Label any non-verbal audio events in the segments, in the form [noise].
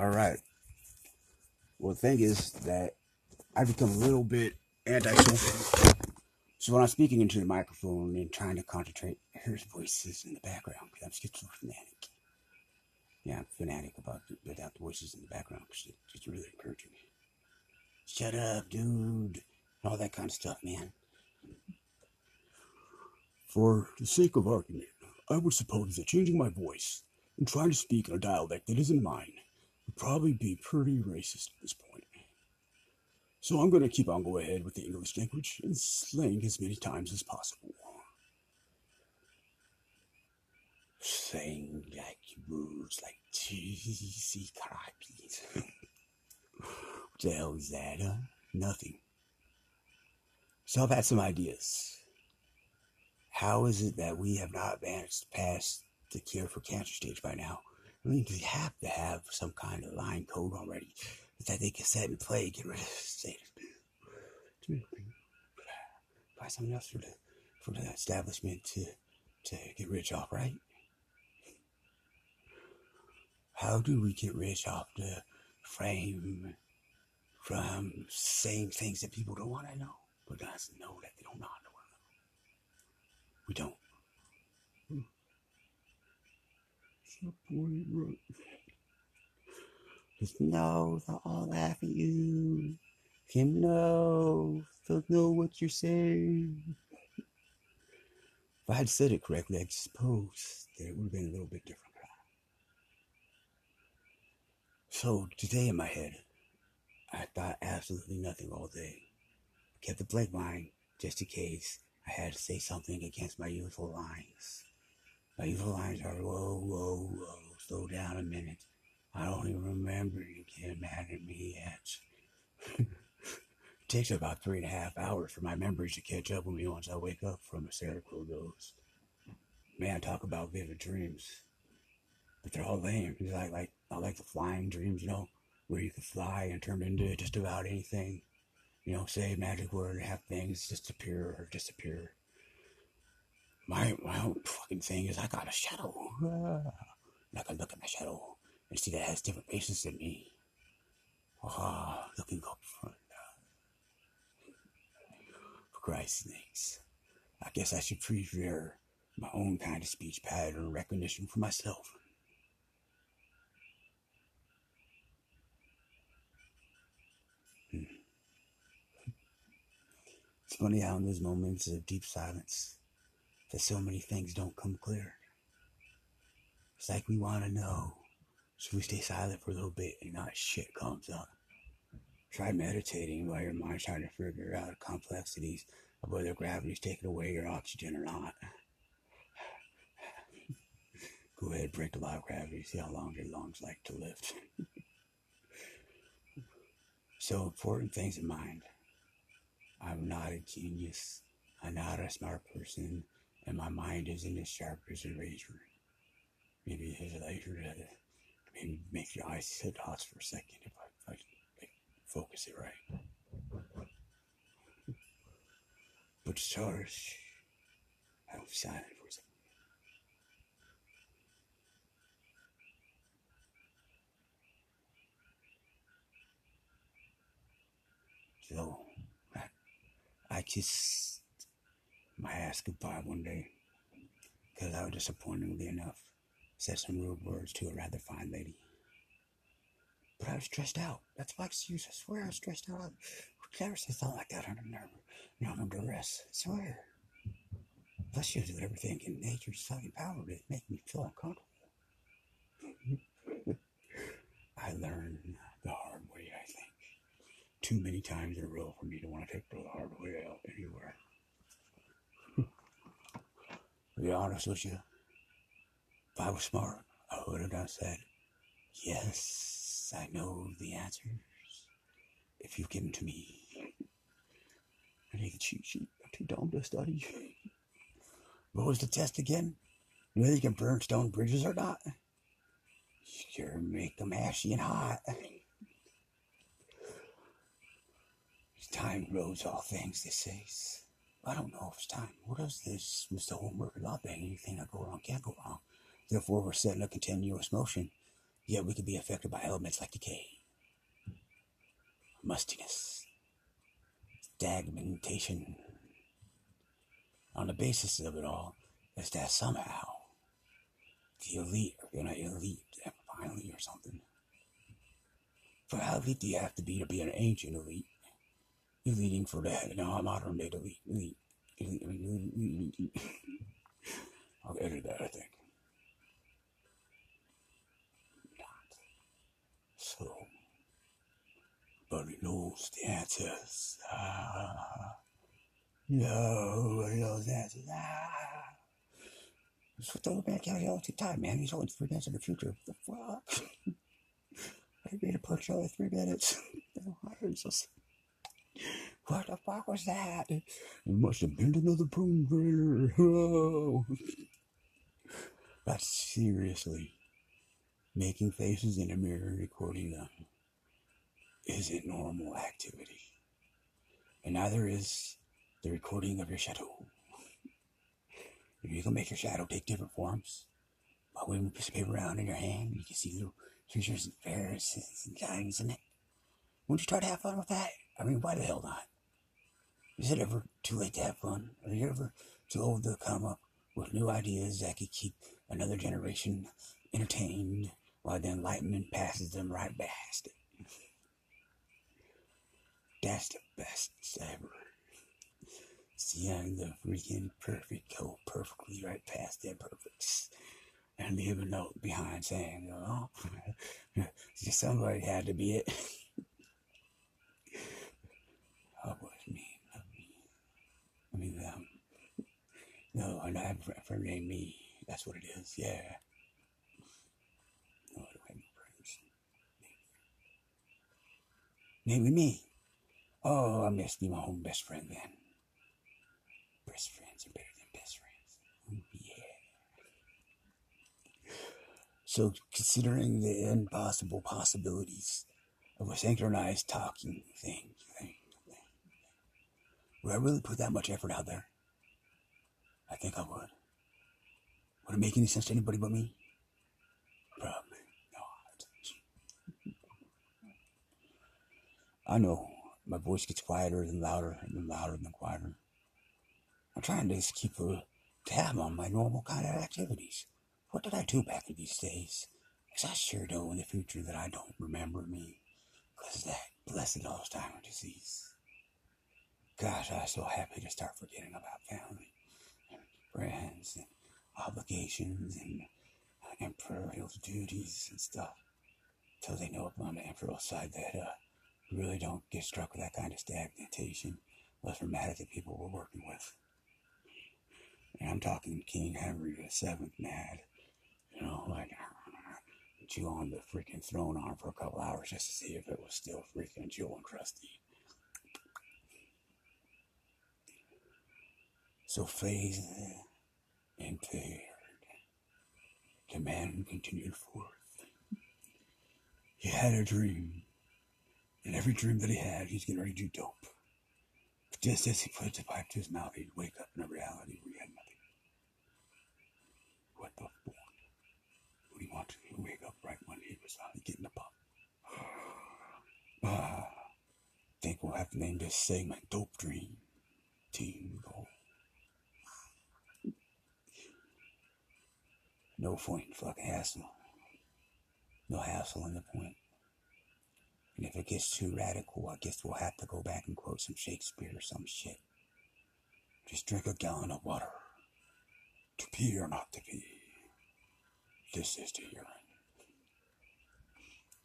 All right. Well, the thing is that I've become a little bit antisocial. So when I'm speaking into the microphone and trying to concentrate, here's voices in the background because I'm schizophrenic. Yeah, I'm fanatic about without the voices in the background because it's just really encouraging. Shut up, dude. All that kind of stuff, man. For the sake of argument, I would suppose that changing my voice and trying to speak in a dialect that isn't mine probably be pretty racist at this point. So I'm going to keep on going ahead with the English language and slang as many times as possible. Saying like words like cheesy crappies. [laughs] what the hell is that, huh? Nothing. So I've had some ideas. How is it that we have not advanced past the cure for cancer stage by now? I mean, we have to have some kind of line code already that they can set in play, get rid of state. Find something else for the for the establishment to to get rich off, right? How do we get rich off the frame from saying things that people don't want to know, but us know that they don't know how to We don't. Just know they'll all laugh at you. Kim knows, they'll know what you're saying. If I had said it correctly, I suppose that it would have been a little bit different. So today in my head, I thought absolutely nothing all day. I Kept a blank line just in case I had to say something against my usual lines. Usual lines are whoa, whoa, whoa, slow down a minute. I don't even remember you getting mad at me yet. [laughs] it takes about three and a half hours for my memories to catch up with me once I wake up from a cerebral dose. Man, talk about vivid dreams. But they're all lame. It's like, like, I like the flying dreams, you know, where you can fly and turn into just about anything. You know, say a magic word and have things disappear or disappear. My, my own fucking thing is I got a shadow. [sighs] and I can look at my shadow and see that it has different faces than me. Ah, looking up front. For Christ's sakes, I guess I should prepare my own kind of speech pattern recognition for myself. Hmm. It's funny how in those moments of deep silence that so many things don't come clear. It's like we want to know, so we stay silent for a little bit and not shit comes up. Try meditating while your mind's trying to figure out complexities of whether gravity's taking away your oxygen or not. [sighs] Go ahead, break the law of gravity, see how long your lungs like to lift. [laughs] so important things in mind. I'm not a genius. I'm not a smart person, and my mind isn't as sharp as a razor. Maybe a laser to maybe make your eyes hit dots for a second if I, if I focus it right. But stars, I was silent for a second. So, I, I kissed my ass goodbye one day because I was disappointingly enough said some rude words to a rather fine lady. But I was stressed out. That's my excuse. I swear I was stressed out. Never say something like that under nerve, not under duress? I swear. Plus, you do everything in nature's fucking power to make me feel uncomfortable. [laughs] I learned the hard way, I think. Too many times in a row for me to want to take the hard way out anywhere. To be honest with you, if I was smart, I would have just said, Yes, I know the answers. If you give them to me, I need a cheat sheet. I'm too dumb to study. What was the test again? Whether you can burn stone bridges or not? Sure, make them ashy and hot. Time grows all things, they say. I don't know if it's time. What is this, Mr. Homework? Not being anything that go wrong can't go wrong. Therefore, we're set in a continuous motion. Yet we could be affected by elements like decay, mustiness, stagnation. On the basis of it all, is that somehow the elite are gonna elite finally or something. For how elite do you have to be to be an ancient elite? You're leading for that. No, modern day elite, elite, elite, elite. I'll edit that, I think. So, but he knows the answers. Ah, no, he knows the answers. Ah. Old man tells you all the time, man. He's always three minutes in the future. What the fuck? [laughs] I made a push over three minutes. [laughs] just, what the fuck was that? It must have been another grader. [laughs] Oh. But seriously, making faces in a mirror and recording them isn't normal activity. And neither is the recording of your shadow. You can make your shadow take different forms. By waving a piece of paper around in your hand, you can see little creatures and fairies and giants in it. Won't you try to have fun with that? I mean, why the hell not? Is it ever too late to have fun? Are you ever too old to come up with new ideas that could keep another generation entertained while the enlightenment passes them right past it? That's the best ever. Seeing the freaking perfect go perfectly right past their perfects. And leave a note behind saying, oh, [laughs] somebody had to be it. [laughs] oh, was me. I mean, um, no, I have a friend named me. That's what it is. Yeah. No, I don't have no friends. Maybe me. Oh, I must be my own best friend then. Best friends are better than best friends. Yeah. So, considering the impossible possibilities of a synchronized talking thing, would I really put that much effort out there? I think I would. Would it make any sense to anybody but me? Probably not. I know my voice gets quieter and louder and louder and quieter. I'm trying to just keep a tab on my normal kind of activities. What did I do back in these days? Because I sure know in the future that I don't remember me. Because that blessed Alzheimer's disease. Gosh, I was so happy to start forgetting about family and friends and obligations and imperial duties and stuff. Till they know on the imperial side that uh, really don't get struck with that kind of stagnation unless we're mad at the people we're working with. And I'm talking King Henry VII mad. You know, like chew on the freaking throne arm for a couple hours just to see if it was still freaking jewel and crusty. So phased and paired, the man continued forth. He had a dream and every dream that he had, he's getting ready to do dope. But just as he put the pipe to his mouth, he'd wake up in a reality where he had nothing. What the fuck? Would he want to wake up right when he was finally getting the pop? Ah, [sighs] think we'll have to name this segment Dope Dream Team Goal. No point fucking hassle. No hassle in the point. And if it gets too radical, I guess we'll have to go back and quote some Shakespeare or some shit. Just drink a gallon of water. To pee or not to pee. This is the urine.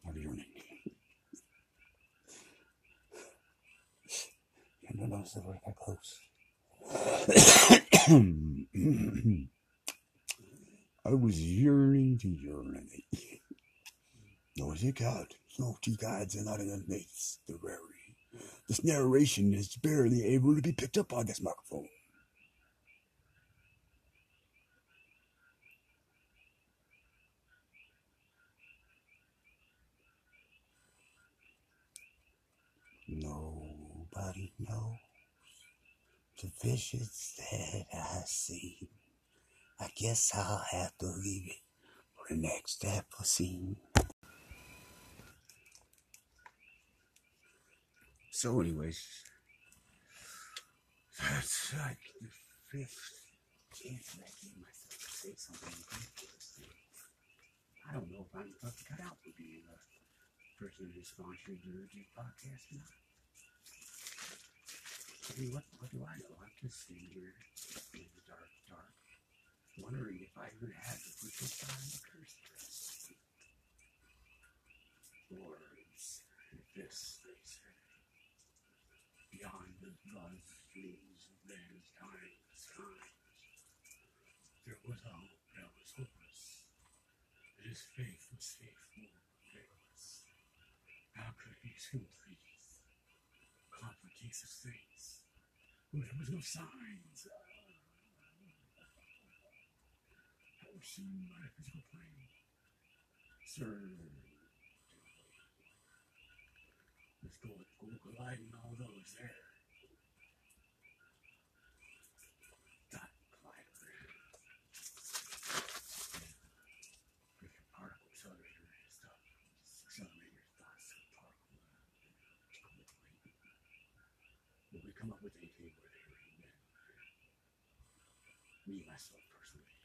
Or urine. You notice that we're that close. I was yearning to urinate. No, it God. No, two gods are not underneath the rarity. This narration is barely able to be picked up on this microphone. Nobody knows the visions that I see. I guess I'll have to leave it for the next episode. So, anyways, that's like the fifth chance I gave myself to say something. I don't know if I'm fucking cut out for being a person who sponsored the religious podcast or not. I mean, what, what do I know? I'm just sitting here in the dark, dark wondering if I even had the potential time to curse dress. Words, this, beyond the buzz fleas of man's times, times, there was a hope that was hopeless. His faith was faithful, faithless. How could these complete, complicated things? When there was no signs. See my personal plane, sir. let's go go collide and all those there. Dot collider. Particle accelerator stuff. Particle. We come up with a where? Me myself personally.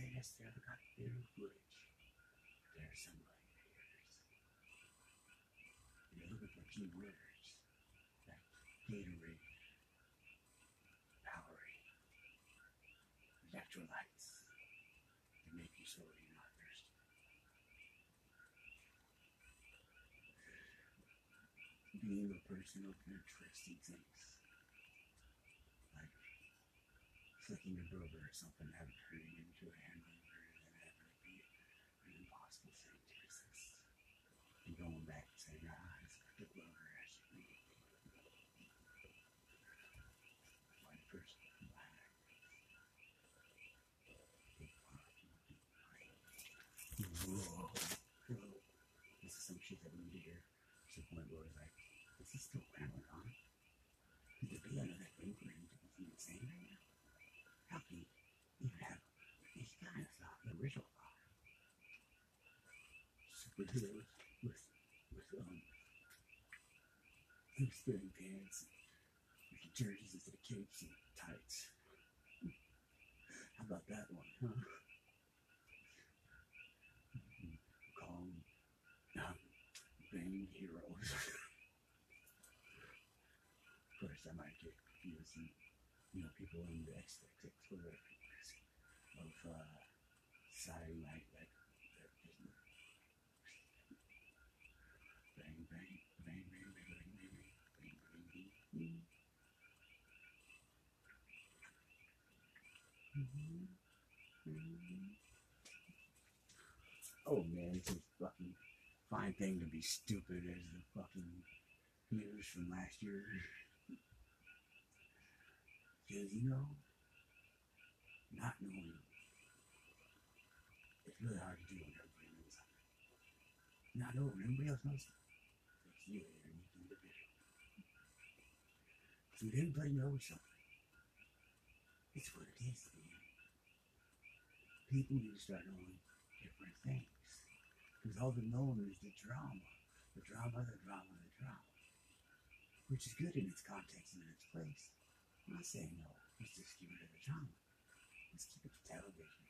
They got video footage, but there's somebody that you're looking for key words like Gatorade, Powerade, electrolytes to make you so you're not thirsty. Being a person of interesting things, like flicking a burger or something, having it turn into a hamburger, and then it be an impossible thing to resist. And going back and saying, ah, it's like a burger, I should eat it. One person. Whoa. This is some shit that we to hear. To the point like, is still rambling on? It be under that finger and doing something insane right now? Can you have any kind of thought, the original thought? Superheroes with, with, um, spinning pants, with the jerseys instead of capes and tights. How about that one, huh? Call them um, bang heroes. [laughs] First, I might get confused, and you know, people in the Twitter of uh, bang bang bang bang bang bang bang bang bang bang bang. Oh man, it's a fucking fine thing to be stupid as the fucking news from last year. Because, you know, not knowing it's really hard to do when everybody knows something. Not knowing when else knows something. It's you a unique individual. So when everybody knows something, it's what it is, man. People need to start knowing different things. Because all the known is the drama. The drama, the drama, the drama. Which is good in its context and in its place. I'm not saying no. Let's just keep it the drama. Let's keep it to television.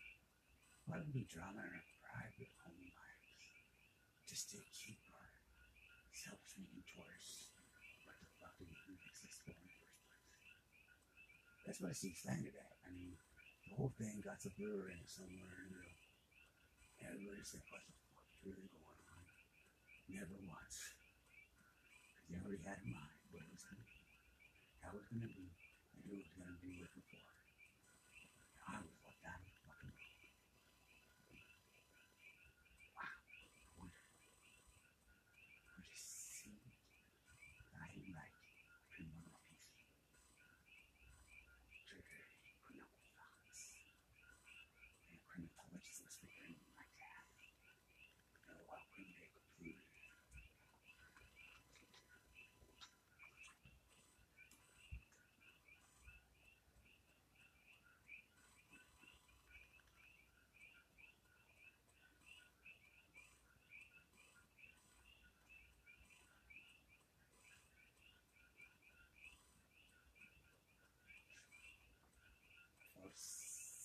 Why don't we drama in our private home lives? Just to keep ourselves moving towards what the fuck do we exist for in the first place? That's what I see standard at. I mean, the whole thing got some blur in it somewhere in the middle. Everybody said, what the fuck is really going on? Never once. Because they already had in mind what it was going to be, how it was going to be, and who was going to be with before. I was like, that was fucking Wow. Wonderful. I just see guiding light in one piece.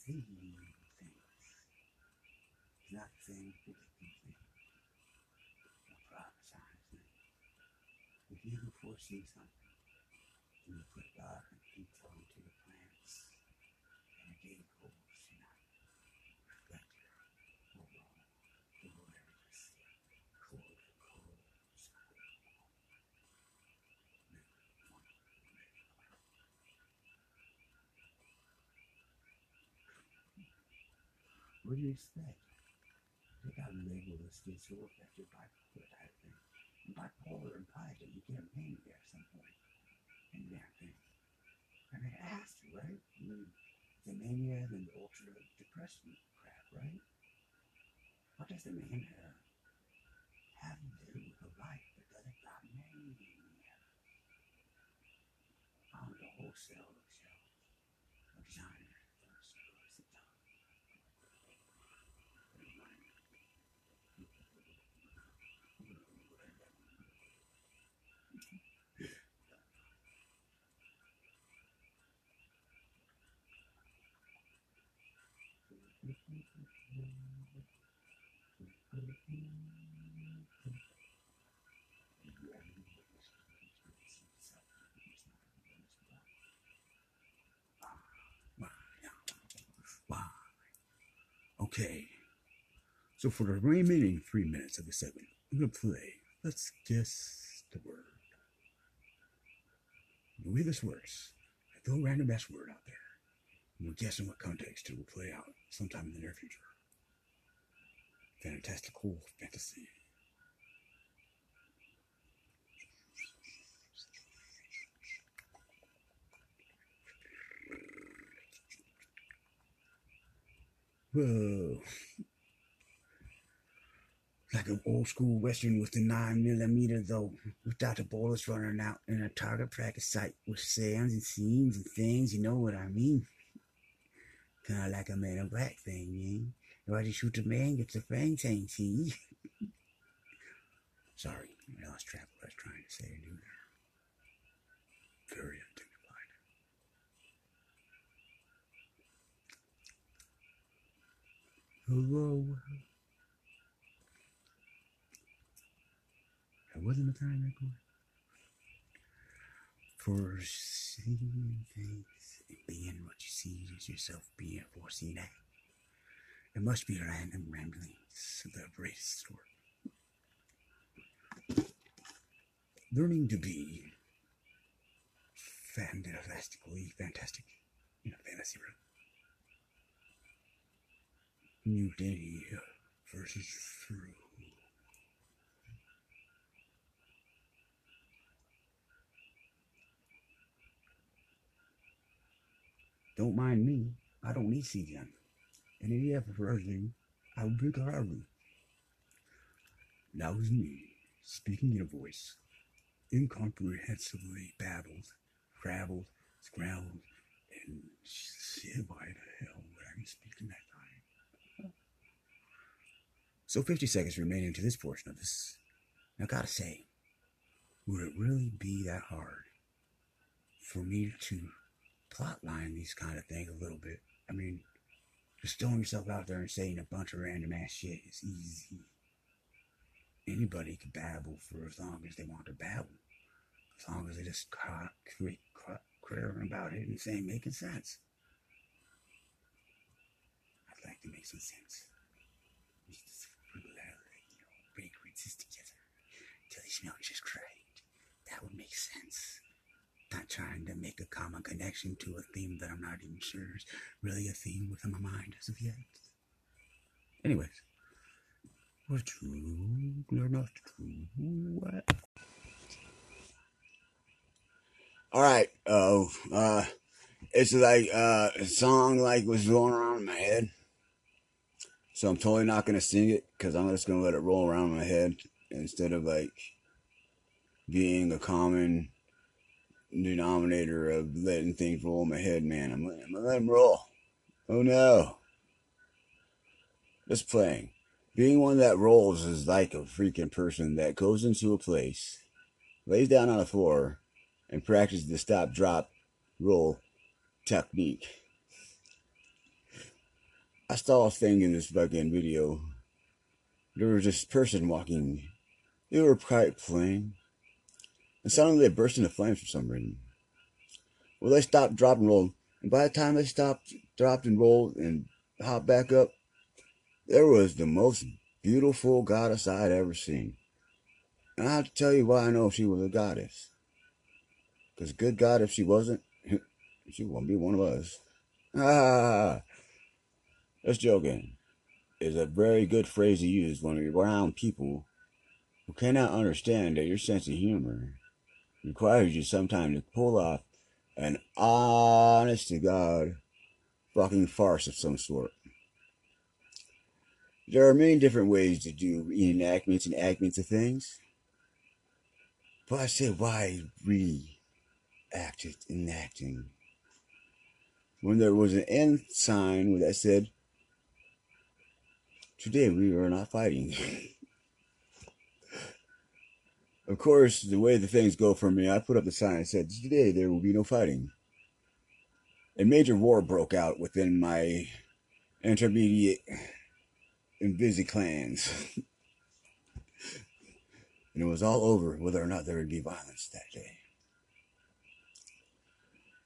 Seeing things. Not saying predicting things. Or prophesying If you can foresee something, you put God and detail into your plans. And a day goes, you know, reflect your overall awareness. Cold, cold, What do you expect? They got labeled as schizoaffective bipolar type thing. And bipolar implies that you get a mania at some point in that thing. I mean, it has to, right? The mania and the ultra depression crap, right? What does the mania have to do with a life that doesn't got mania? On the wholesale shelf of genre. Wow. Okay. So for the remaining three minutes of the segment, I'm gonna play. Let's guess the word. The way this works, I throw a random ass word out there. And we're guessing what context it will play out sometime in the near future. Fantastical fantasy. Whoa. Like an old school western with the nine millimeter though, without the bullets running out in a target practice site with sounds and scenes and things, you know what I mean? Kinda like a man in black thing, man. You shoot the man gets the fang tank, see? [laughs] Sorry, I lost track of what I was trying to say and do there. Very undignified. Hello. That wasn't a time record. For seeing things being what you see is yourself being foreseen at. It must be random ramblings of the greatest sort. Learning to be fantastically fantastic in a fantasy room. New day uh, versus true. Don't mind me. I don't need CGI. And any effort for everything, I will be gladly. That was me, speaking in a voice, incomprehensibly babbled, traveled, scrambled, and shit, why the hell would I be speaking that time? So 50 seconds remaining to this portion of this. Now, gotta say, would it really be that hard for me to plotline these kind of things a little bit? I mean, just throwing yourself out there and saying a bunch of random ass shit is easy. Anybody can babble for as long as they want to babble. As long as they just create querying about it and saying making sense. I'd like to make some sense. Just you know, break exist together until they smell just great. That would make sense. Not trying to make a common connection to a theme that I'm not even sure is really a theme within my mind as of yet. Anyways, we're true, we're not true. What? All right. Oh, uh, it's like uh, a song like was rolling around in my head. So I'm totally not gonna sing it because I'm just gonna let it roll around in my head instead of like being a common denominator of letting things roll in my head, man. I'm, I'm let them roll. Oh no. Just playing. Being one that rolls is like a freaking person that goes into a place, lays down on the floor, and practices the stop, drop, roll technique. I saw a thing in this fucking video. There was this person walking. They were quite plain. And suddenly they burst into flames for some reason. Well, they stopped, dropped, and rolled. And by the time they stopped, dropped, and rolled, and hopped back up, there was the most beautiful goddess I had ever seen. And I have to tell you why I know she was a goddess. Because good God, if she wasn't, [laughs] she wouldn't be one of us. [laughs] Ah, that's joking. Is a very good phrase to use when you're around people who cannot understand that your sense of humor requires you sometimes to pull off an honest to God fucking farce of some sort. There are many different ways to do reenactments and actments of things. But I said, why re-act it, enacting? When there was an end sign that said, today we are not fighting. [laughs] of course, the way the things go for me, I put up the sign and said, today there will be no fighting. A major war broke out within my intermediate and busy clans. [laughs] and it was all over whether or not there would be violence that day.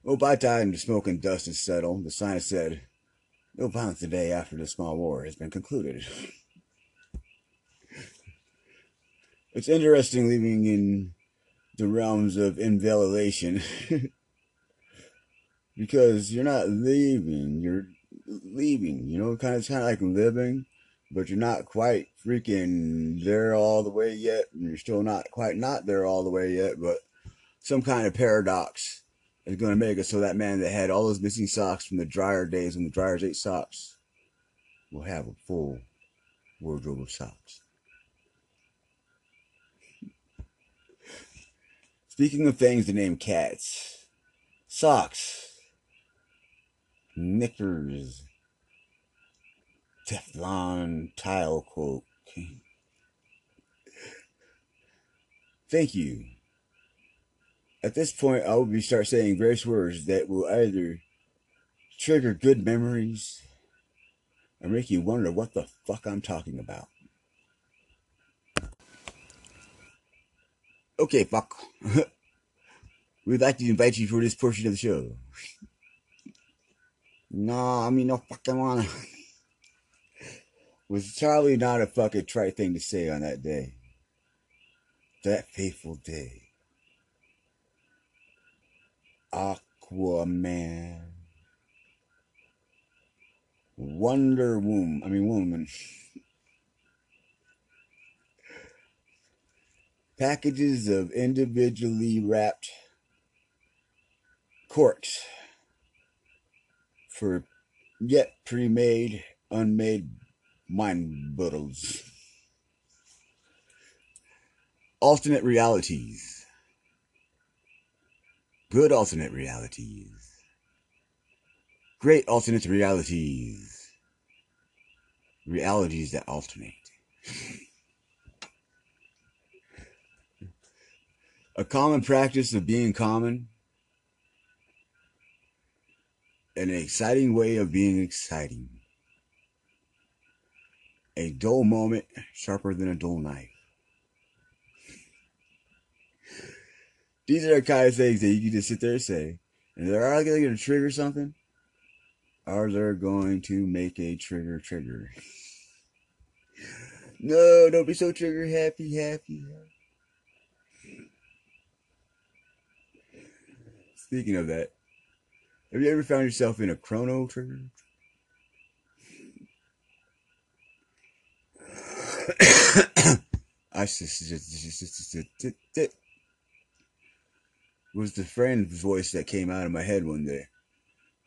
Well, by the time the smoke and dust had settled, the sign said, No violence today after the small war has been concluded. [laughs] it's interesting living in the realms of invalidation [laughs] because you're not leaving, you're leaving. You know, kind of, kind of like living but you're not quite freaking there all the way yet, and you're still not quite not there all the way yet, but some kind of paradox is going to make it so that man that had all those missing socks from the dryer days when the dryers ate socks will have a full wardrobe of socks. Speaking of things to name cats, socks, knickers, Teflon tile quote. Thank you. At this point, I will be start saying various words that will either trigger good memories or make you wonder what the fuck I'm talking about. Okay, fuck. [laughs] We'd like to invite you for this portion of the show. no, I mean, no fucking wanna [laughs] was probably not a fucking trite thing to say on that day. That fateful day. Aquaman. Wonder Woman. I mean, Woman. Packages of individually wrapped corks for yet pre made, unmade mind bottles. Alternate realities. Good alternate realities. Great alternate realities. Realities that alternate. [laughs] A common practice of being common. An exciting way of being exciting. A dull moment sharper than a dull knife. These are the kind of things that you can just sit there and say. And they're either going to trigger something or they're going to make a trigger trigger. [laughs] no, don't be so trigger happy, happy. Speaking of that, have you ever found yourself in a chrono trigger? I was the friend's voice that came out of my head one day.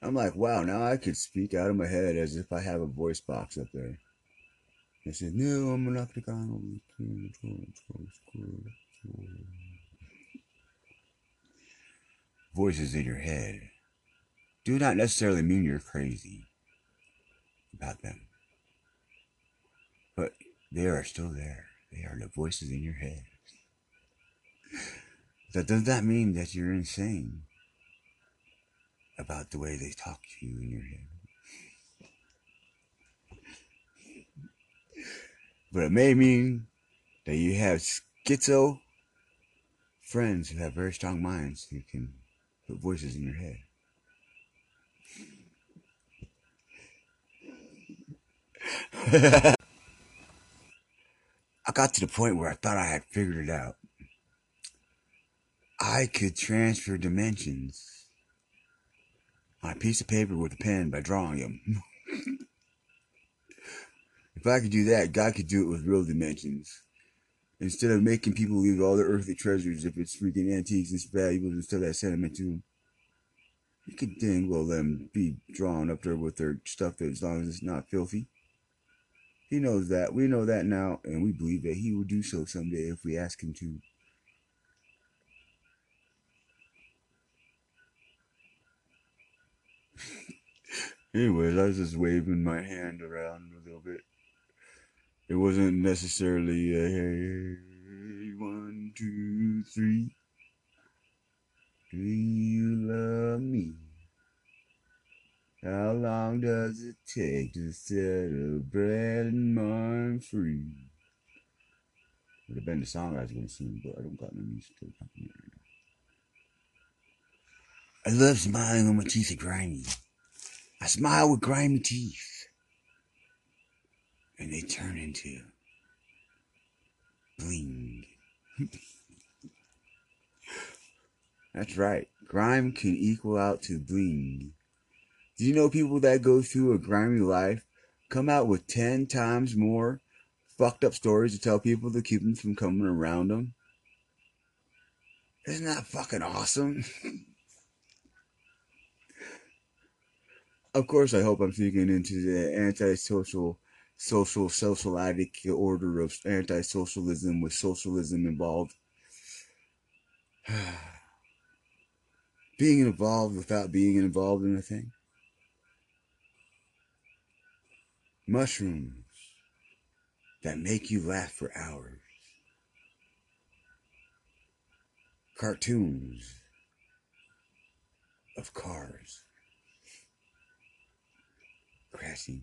I'm like, wow, now I could speak out of my head as if I have a voice box up there. I said, no, I'm the guy. Voices in your head do not necessarily mean you're crazy about them. But they are still there. They are the voices in your head. That does not mean that you're insane about the way they talk to you in your head. But it may mean that you have schizo friends who have very strong minds who can voices in your head. [laughs] I got to the point where I thought I had figured it out. I could transfer dimensions on a piece of paper with a pen by drawing them. [laughs] if I could do that, God could do it with real dimensions. Instead of making people leave all their earthly treasures, if it's freaking antiques and valuables and still that sentiment to them, you could dang well let them be drawn up there with their stuff as long as it's not filthy. He knows that. We know that now, and we believe that he will do so someday if we ask him to. [laughs] Anyways, I was just waving my hand around a little bit. It wasn't necessarily a hey, one, two, three. Do you love me? How long does it take to set a bread and mind free? Would have been the song I was to sing, but I don't got no music to accompany it right now. I love smiling when my teeth are grimy. I smile with grimy teeth. And they turn into bling. [laughs] That's right. Grime can equal out to bling. Do you know people that go through a grimy life come out with 10 times more fucked up stories to tell people to keep them from coming around them? Isn't that fucking awesome? [laughs] of course, I hope I'm speaking into the antisocial, social, socialitic order of anti-socialism with socialism involved. [sighs] being involved without being involved in a thing. Mushrooms that make you laugh for hours. Cartoons of cars crashing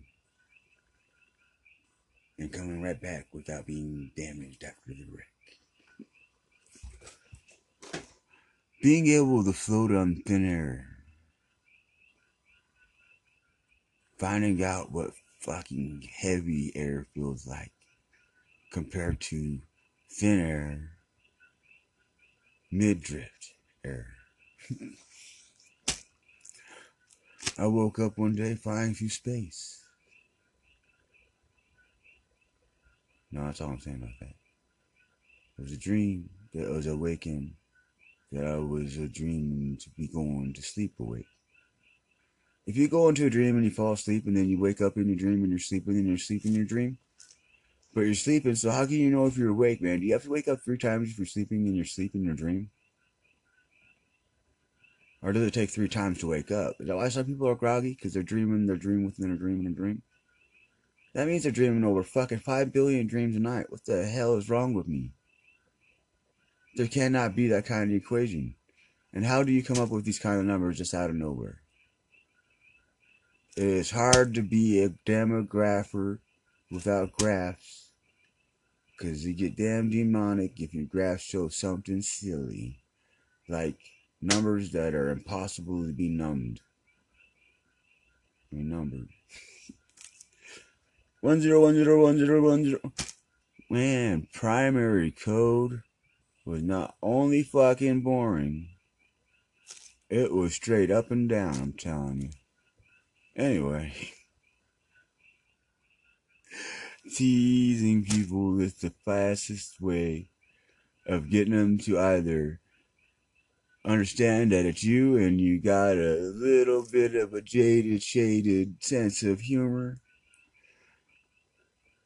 and coming right back without being damaged after the wreck. Being able to float on thin air. Finding out what fucking heavy air feels like compared to thin air, mid drift air. [laughs] I woke up one day flying through space. No, that's all I'm saying about that. It was a dream that I was awakened that I was a dream to be going to sleep awake. If you go into a dream and you fall asleep and then you wake up in your dream and you're sleeping and you're sleeping in your dream, but you're sleeping, so how can you know if you're awake, man? Do you have to wake up three times if you're sleeping and you're sleeping in your dream? Or does it take three times to wake up? Is that why some people are groggy? Because they're dreaming, they're dreaming within a dream and a dream? That means they're dreaming over fucking 5 billion dreams a night. What the hell is wrong with me? There cannot be that kind of equation. And how do you come up with these kind of numbers just out of nowhere? It's hard to be a demographer without graphs. Because you get damn demonic if your graphs show something silly. Like numbers that are impossible to be numbed. Mean, numbered. One zero one zero one zero one zero. Man, primary code was not only fucking boring, it was straight up and down, I'm telling you. Anyway, [laughs] teasing people is the fastest way of getting them to either understand that it's you and you got a little bit of a jaded, shaded sense of humor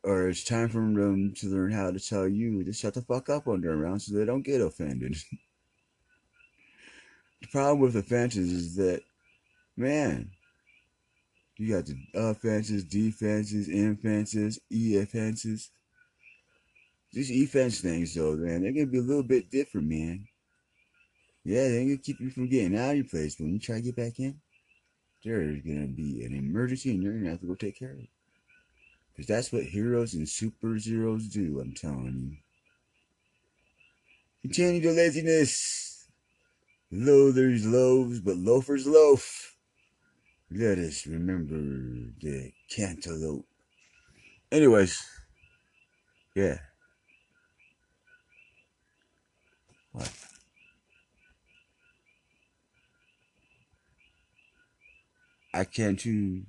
or it's time for them to learn how to tell you to shut the fuck up when they're around so they don't get offended. [laughs] the problem with offenses is that, man, you got the offenses, defenses, infenses, e offenses. These e-fence things, though, man, they're gonna be a little bit different, man. Yeah, they're gonna keep you from getting out of your place, when you try to get back in, there's gonna be an emergency and you're gonna have to go take care of it. Because that's what heroes and super zeros do, I'm telling you. Continue the laziness. Loathers loaves, but loafers loaf. Let us remember the cantaloupe. Anyways, yeah. What? I can't too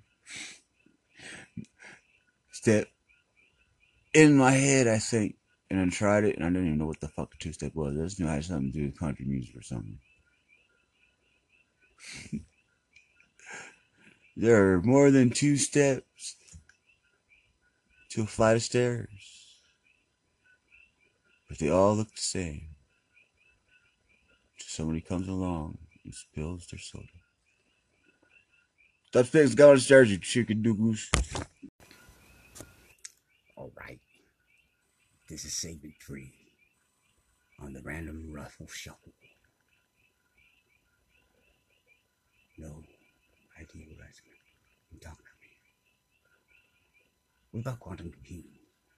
step in my head, I think, and I tried it, and I didn't even know what the fuck the two step was. I just knew it had something to do with country music or something. [laughs] there are more than two steps to a flight of stairs, but they all look the same. somebody comes along and spills their soda. Stop things going stairs, you chicken doogles. All right. This is Segment 3 on the Random Ruffle Shuffle. No idea what I'm talking about. What about quantum computing?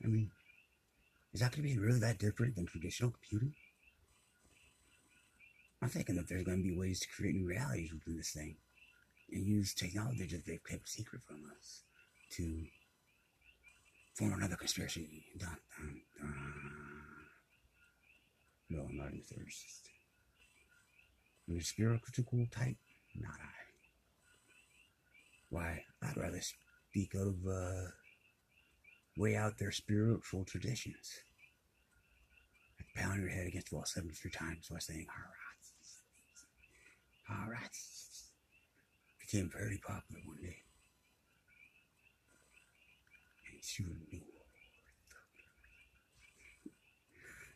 I mean, is that going to be really that different than traditional computing? I'm thinking that there's going to be ways to create new realities within this thing and use technology that they've kept secret from us to form another conspiracy. Dun, dun, dun. No, I'm not thirst. The spiritual type? Not I. Why, I'd rather speak of uh, way out there spiritual traditions. Like pound your head against the wall 73 times while saying, alright. Alright became very popular one day. And she knew.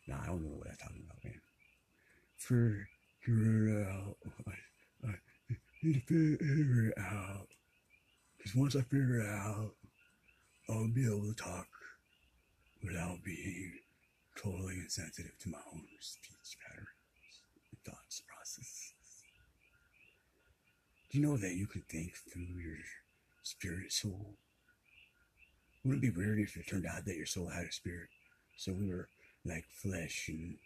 Now I don't know what I'm talking about, man. Figure it out. I, need to figure it out. Because once I figure it out, I'll be able to talk without being totally insensitive to my own speech patterns and thoughts processes. Do you know that you can think through your spirit soul? Wouldn't it be weird if it turned out that your soul had a spirit? So we were like flesh and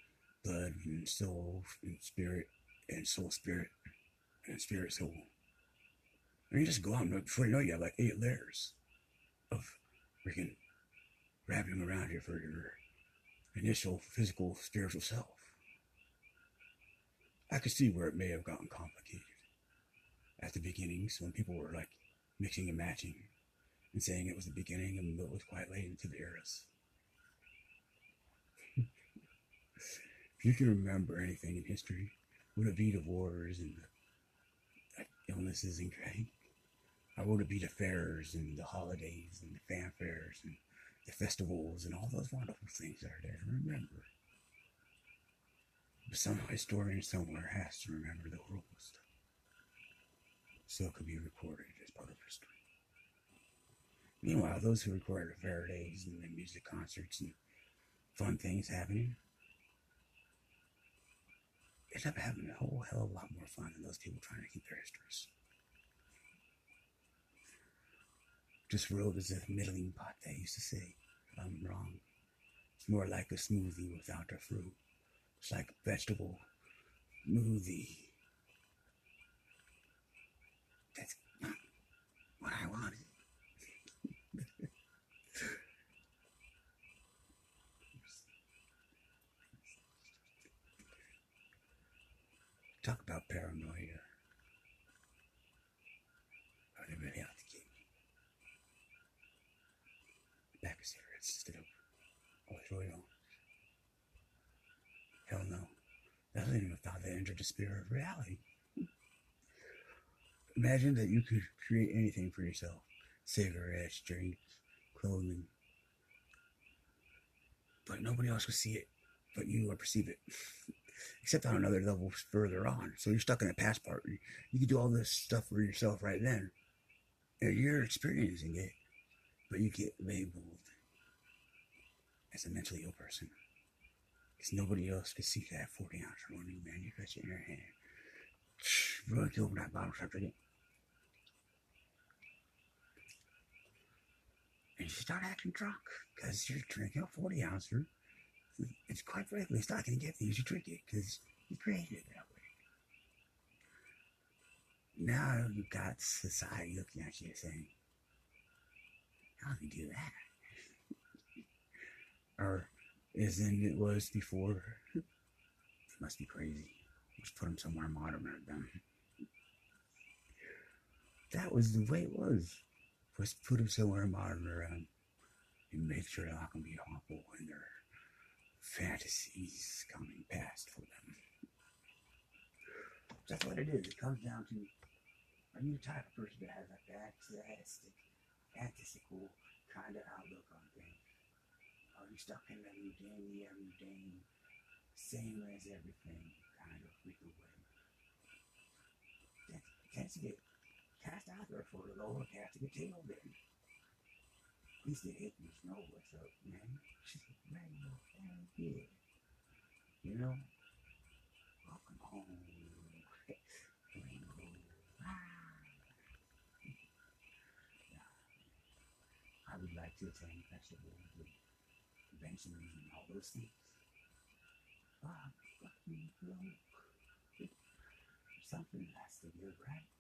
blood and soul and spirit and soul spirit and spirit soul. And you just go out on before you know you have like eight layers of freaking wrapping around you for your initial physical spiritual self. I could see where it may have gotten complicated at the beginnings when people were like mixing and matching and saying it was the beginning and it was quite late into the eras. [laughs] if you can remember anything in history, would it be the wars and the illnesses and crying? Or would it be the fairs and the holidays and the fanfares and the festivals and all those wonderful things that are there to remember? But some historian somewhere has to remember the horrible stuff so it could be recorded as part of history. Meanwhile, those who recorded the fair days and the music concerts and fun things happening ended up having a whole hell of a lot more fun than those people trying to keep their histories. Just rolled as a middling pot, they used to say. I'm wrong. It's more like a smoothie without the fruit. It's like a vegetable smoothie that's not what I wanted. Talk about paranoia. Are they really to get me? Pack of cigarettes instead of all oil. Hell no. That wasn't even thought they entered the spirit of reality. Imagine that you could create anything for yourself cigarettes, drinks, clothing. But nobody else would see it but you or perceive it. [laughs] Except on another level further on. So you're stuck in a past part. You, you can do all this stuff for yourself right then. And you're experiencing it. But you get labeled as a mentally ill person. Because nobody else could see that 40 ounce running man you got in your hand. [sighs] Run over that bottle, start drinking. and you start acting drunk because you're drinking a 40 ouncer. It's quite frankly, it's not going to get you to drink it because you created it that way. Now you've got society looking at you saying, how do you do that? [laughs] or as in it was before, it must be crazy. Let's put them somewhere modern then. That was the way it was. Was put them somewhere modern around um, and make sure they're not going to be harmful in fantasies coming past for them. That's what it is. It comes down to are you the type of person that has a fantastic, fantastical kind of outlook on things? Are you stuck in the mundane, the mundane, same as everything kind of freaking way? That tends to get cast out there for the lower caste to get tailed in. At least the hippies know what's up, man. She said, Rainbow, yeah. You know? Welcome home. [laughs] I would like to attend festivals with conventions and all those things. Ah, fucking broke. Something has to give, right?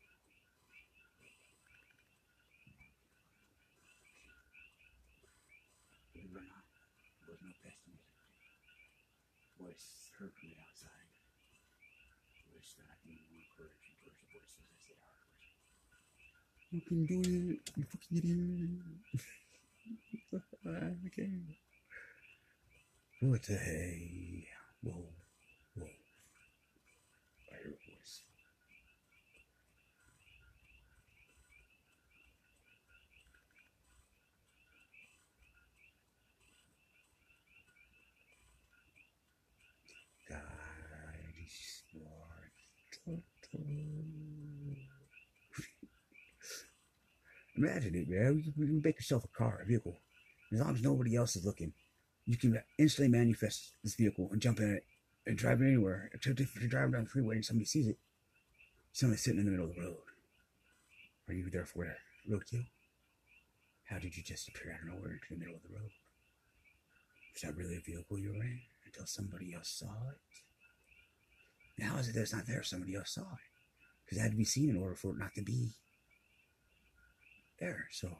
Believe it or not, there was no pessimism. Voice heard from the outside. Wish that I can encouraging towards the voices as they are. You can do it, you fucking idiot. [laughs] okay. What the hey? Whoa. I hear a voice. Imagine it, man. You can make yourself a car, a vehicle. As long as nobody else is looking, you can instantly manifest this vehicle and jump in it and drive it anywhere. If you're driving down the freeway and somebody sees it, somebody's sitting in the middle of the road. Are you there for where? Roadkill? How did you just appear out of nowhere into the middle of the road? Was that really a vehicle you were in until somebody else saw it? Now, how is it that it's not there somebody else saw it? Because it had to be seen in order for it not to be there. So,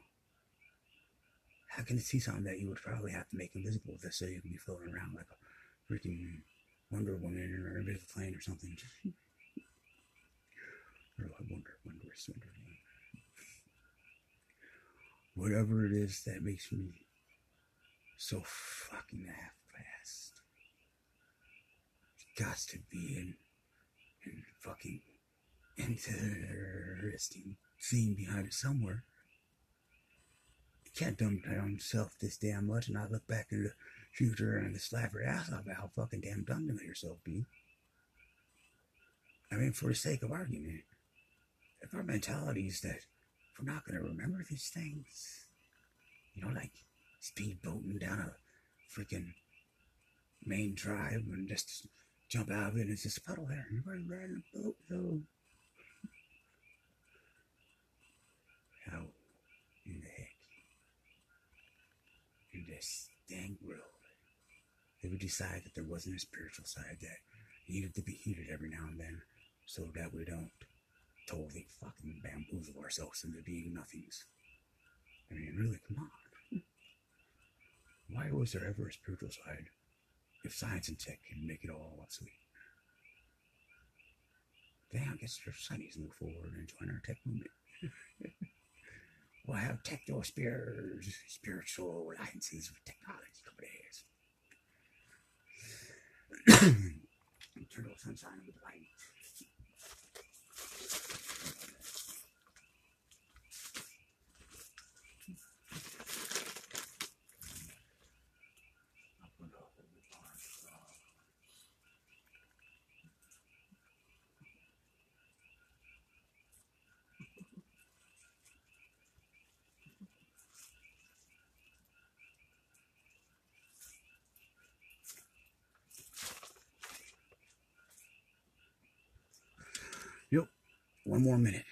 how can it see something that you would probably have to make invisible just so you can be floating around like a freaking Wonder Woman or a invisible plane or something? or wonder, wondrous, wonder Woman. Whatever it is that makes me so fucking half fast. It's got to be in, in fucking interesting scene behind it somewhere. Can't dumb down yourself this damn much and not look back in the future and slap your ass off about how fucking damn dumb you yourself be. I mean, for the sake of argument, if our mentality is that we're not going to remember these things, you know, like speedboating down a freaking main drive and just jump out of it and it's just a puddle there. You're riding a boat, so how in the heck in this dang world they would decide that there wasn't a spiritual side that needed to be heated every now and then so that we don't totally fucking bamboozle ourselves into being nothings. I mean, really, come on. [laughs] Why was there ever a spiritual side if science and tech can make it all obsolete? Damn, I guess the Sunnies move forward and join our tech movement. [laughs] we'll have techno spirits, spiritual alliances with technology companies. [coughs] Eternal sunshine with light. One more minute.